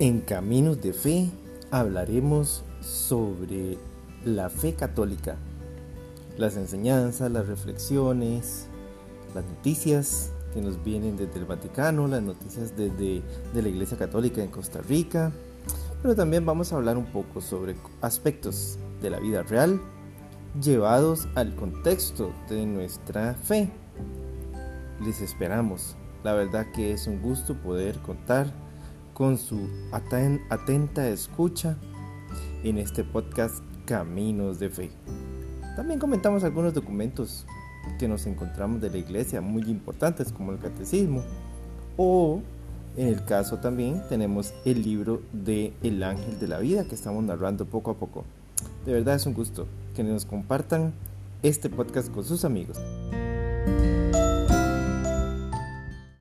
En Caminos de Fe hablaremos sobre la fe católica, las enseñanzas, las reflexiones, las noticias que nos vienen desde el Vaticano, las noticias desde de la Iglesia Católica en Costa Rica, pero también vamos a hablar un poco sobre aspectos de la vida real llevados al contexto de nuestra fe. Les esperamos. La verdad que es un gusto poder contar con su atenta escucha en este podcast Caminos de Fe. También comentamos algunos documentos que nos encontramos de la iglesia muy importantes como el catecismo o en el caso también tenemos el libro de El ángel de la vida que estamos narrando poco a poco. De verdad es un gusto que nos compartan este podcast con sus amigos.